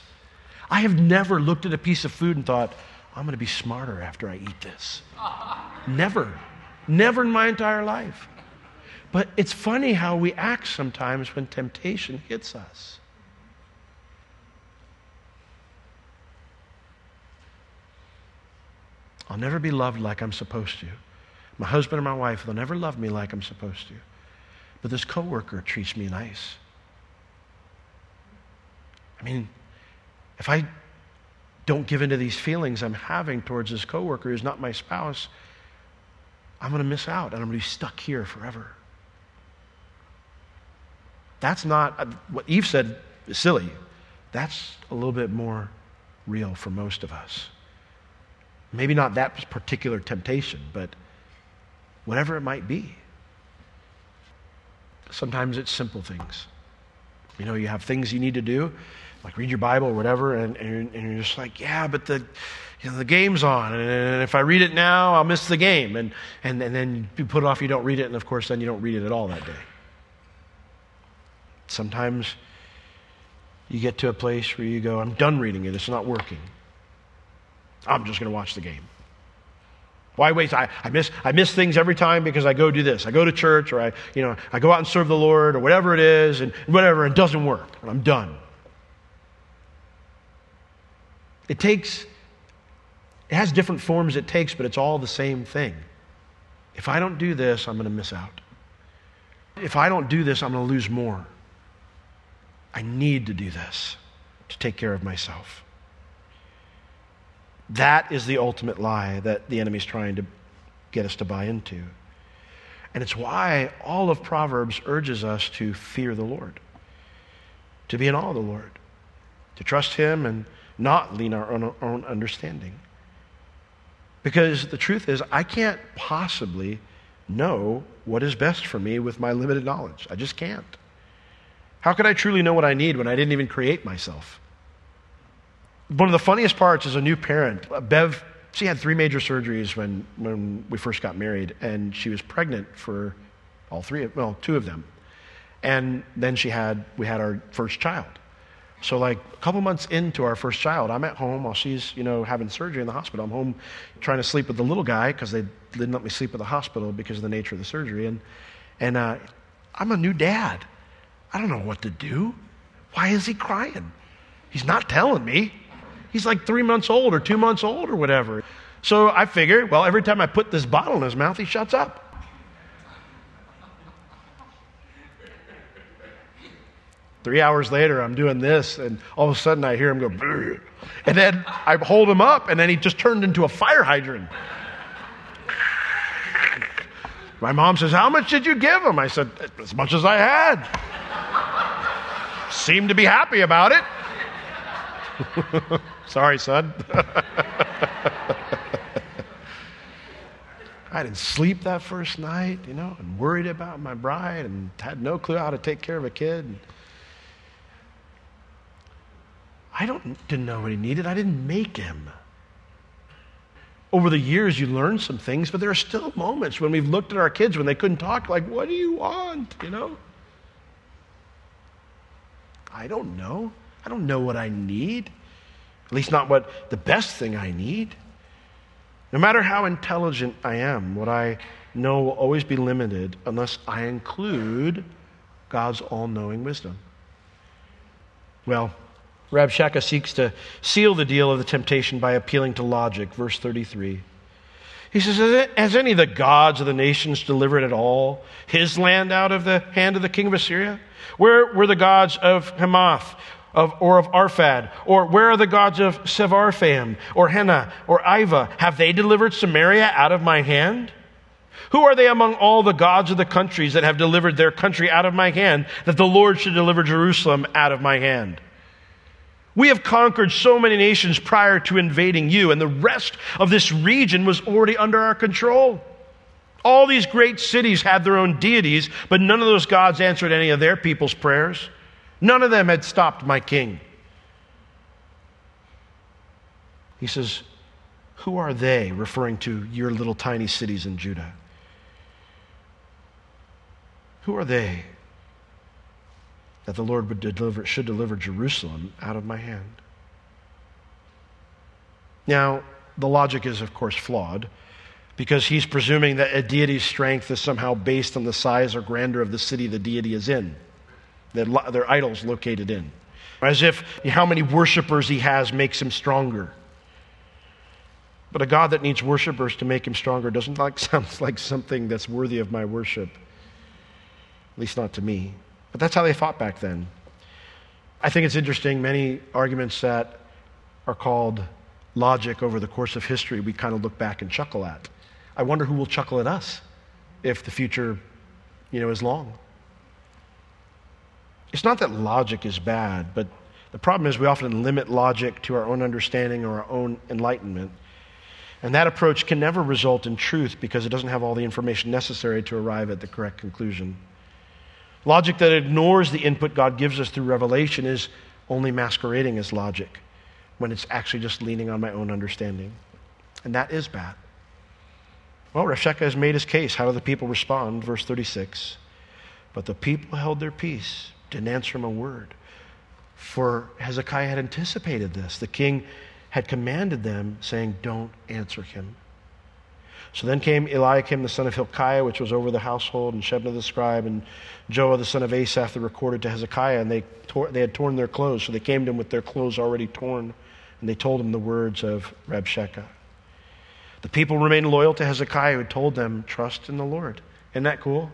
I have never looked at a piece of food and thought, I'm going to be smarter after I eat this. never. Never in my entire life. But it's funny how we act sometimes when temptation hits us. I'll never be loved like I'm supposed to. My husband or my wife, they'll never love me like I'm supposed to. But this coworker treats me nice. I mean, if I don't give into these feelings I'm having towards this coworker who's not my spouse, I'm going to miss out and I'm going to be stuck here forever. That's not uh, what Eve said is silly. That's a little bit more real for most of us. Maybe not that particular temptation, but whatever it might be. Sometimes it's simple things. You know, you have things you need to do, like read your Bible or whatever, and, and, and you're just like, yeah, but the, you know, the game's on, and if I read it now, I'll miss the game. And, and, and then you put it off, you don't read it, and of course, then you don't read it at all that day. Sometimes you get to a place where you go, I'm done reading it, it's not working. I'm just going to watch the game. Why waste? I, I, miss, I miss things every time because I go do this. I go to church or I, you know, I go out and serve the Lord or whatever it is and whatever, it doesn't work. And I'm done. It takes, it has different forms it takes, but it's all the same thing. If I don't do this, I'm going to miss out. If I don't do this, I'm going to lose more. I need to do this to take care of myself. That is the ultimate lie that the enemy's trying to get us to buy into. And it's why all of Proverbs urges us to fear the Lord, to be in awe of the Lord, to trust Him and not lean our own, own understanding. Because the truth is, I can't possibly know what is best for me with my limited knowledge. I just can't. How could I truly know what I need when I didn't even create myself? One of the funniest parts is a new parent, Bev, she had three major surgeries when, when we first got married, and she was pregnant for all three, well, two of them. And then she had, we had our first child. So, like a couple months into our first child, I'm at home while she's, you know, having surgery in the hospital. I'm home trying to sleep with the little guy because they didn't let me sleep at the hospital because of the nature of the surgery. And, and uh, I'm a new dad. I don't know what to do. Why is he crying? He's not telling me. He's like three months old or two months old or whatever. So I figured, well, every time I put this bottle in his mouth, he shuts up. Three hours later, I'm doing this, and all of a sudden I hear him go, and then I hold him up, and then he just turned into a fire hydrant. My mom says, How much did you give him? I said, As much as I had. Seemed to be happy about it. Sorry, son. I didn't sleep that first night, you know, and worried about my bride and had no clue how to take care of a kid. I don't, didn't know what he needed. I didn't make him. Over the years, you learn some things, but there are still moments when we've looked at our kids when they couldn't talk, like, what do you want? You know? I don't know. I don't know what I need. At least, not what the best thing I need. No matter how intelligent I am, what I know will always be limited unless I include God's all knowing wisdom. Well, Rabshakeh seeks to seal the deal of the temptation by appealing to logic. Verse 33. He says, Has any of the gods of the nations delivered at all his land out of the hand of the king of Assyria? Where were the gods of Hamath of, or of Arphad? Or where are the gods of Sepharvaim or Hena or Ivvah? Have they delivered Samaria out of my hand? Who are they among all the gods of the countries that have delivered their country out of my hand, that the Lord should deliver Jerusalem out of my hand? We have conquered so many nations prior to invading you, and the rest of this region was already under our control. All these great cities had their own deities, but none of those gods answered any of their people's prayers. None of them had stopped my king. He says, Who are they? referring to your little tiny cities in Judah. Who are they that the Lord would deliver, should deliver Jerusalem out of my hand? Now, the logic is, of course, flawed because he's presuming that a deity's strength is somehow based on the size or grandeur of the city the deity is in, that their idols located in. As if how many worshippers he has makes him stronger. But a God that needs worshippers to make him stronger doesn't like sound like something that's worthy of my worship at least not to me. But that's how they fought back then. I think it's interesting, many arguments that are called logic over the course of history, we kind of look back and chuckle at. I wonder who will chuckle at us if the future, you know, is long. It's not that logic is bad, but the problem is we often limit logic to our own understanding or our own enlightenment. And that approach can never result in truth because it doesn't have all the information necessary to arrive at the correct conclusion. Logic that ignores the input God gives us through revelation is only masquerading as logic when it's actually just leaning on my own understanding. And that is bad. Well, Rabshakeh has made his case. How do the people respond? Verse 36. But the people held their peace, didn't answer him a word. For Hezekiah had anticipated this. The king had commanded them, saying, Don't answer him. So then came Eliakim the son of Hilkiah, which was over the household, and Shebna the scribe, and Joah the son of Asaph, the recorded to Hezekiah, and they, tore, they had torn their clothes. So they came to him with their clothes already torn, and they told him the words of Rabshakeh. The people remained loyal to Hezekiah, who told them, Trust in the Lord. Isn't that cool?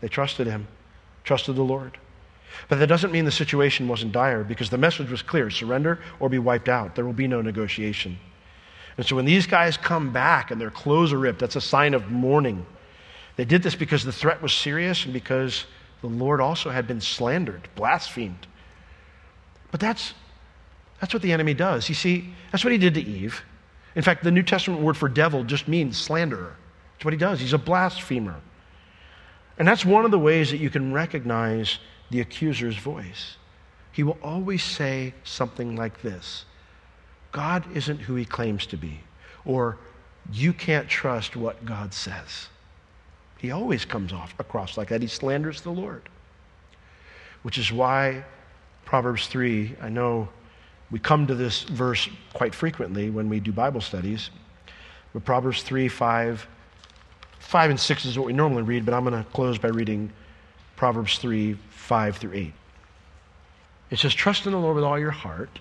They trusted him, trusted the Lord. But that doesn't mean the situation wasn't dire, because the message was clear surrender or be wiped out. There will be no negotiation. And so when these guys come back and their clothes are ripped, that's a sign of mourning. They did this because the threat was serious and because the Lord also had been slandered, blasphemed. But that's, that's what the enemy does. You see, that's what he did to Eve. In fact, the New Testament word for devil just means slanderer. That's what he does. He's a blasphemer. And that's one of the ways that you can recognize the accuser's voice. He will always say something like this God isn't who he claims to be, or you can't trust what God says. He always comes off across like that. He slanders the Lord. Which is why Proverbs 3, I know we come to this verse quite frequently when we do Bible studies, but Proverbs 3, 5, 5 and 6 is what we normally read, but I'm going to close by reading Proverbs 3, 5 through 8. It says, Trust in the Lord with all your heart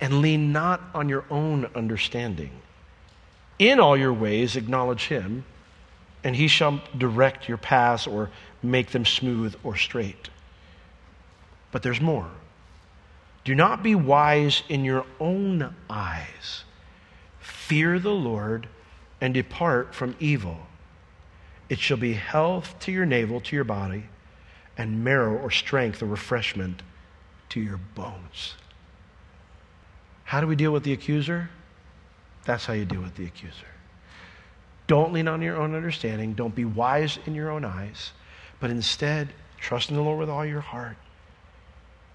and lean not on your own understanding. In all your ways, acknowledge him, and he shall direct your paths or make them smooth or straight. But there's more. Do not be wise in your own eyes. Fear the Lord and depart from evil. It shall be health to your navel, to your body, and marrow or strength or refreshment to your bones. How do we deal with the accuser? That's how you deal with the accuser. Don't lean on your own understanding. Don't be wise in your own eyes, but instead, trust in the Lord with all your heart.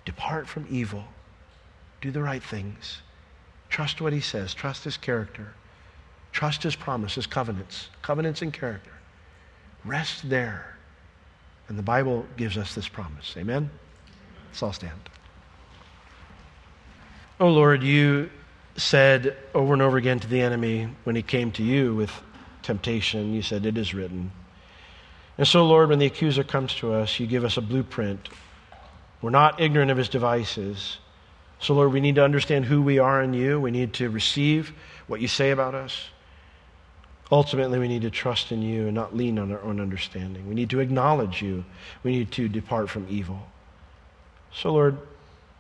Depart from evil. Do the right things. Trust what he says. Trust his character. Trust his promises, covenants, covenants and character. Rest there. And the Bible gives us this promise. Amen? Let's all stand. Oh Lord, you said over and over again to the enemy when he came to you with temptation, you said, It is written. And so, Lord, when the accuser comes to us, you give us a blueprint. We're not ignorant of his devices. So, Lord, we need to understand who we are in you. We need to receive what you say about us. Ultimately, we need to trust in you and not lean on our own understanding. We need to acknowledge you. We need to depart from evil. So, Lord,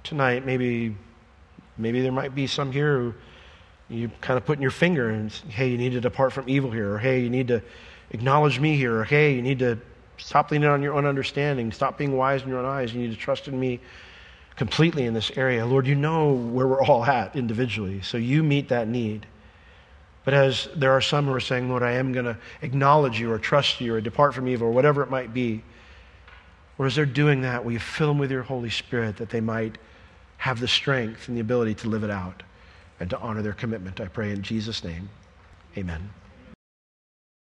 tonight, maybe Maybe there might be some here who you kind of putting your finger and, hey, you need to depart from evil here, or hey, you need to acknowledge me here, or hey, you need to stop leaning on your own understanding, stop being wise in your own eyes, you need to trust in me completely in this area. Lord, you know where we're all at individually, so you meet that need. But as there are some who are saying, Lord, I am going to acknowledge you or trust you or depart from evil or whatever it might be, Or as they're doing that, will you fill them with your Holy Spirit that they might have the strength and the ability to live it out and to honor their commitment? I pray in Jesus' name. Amen.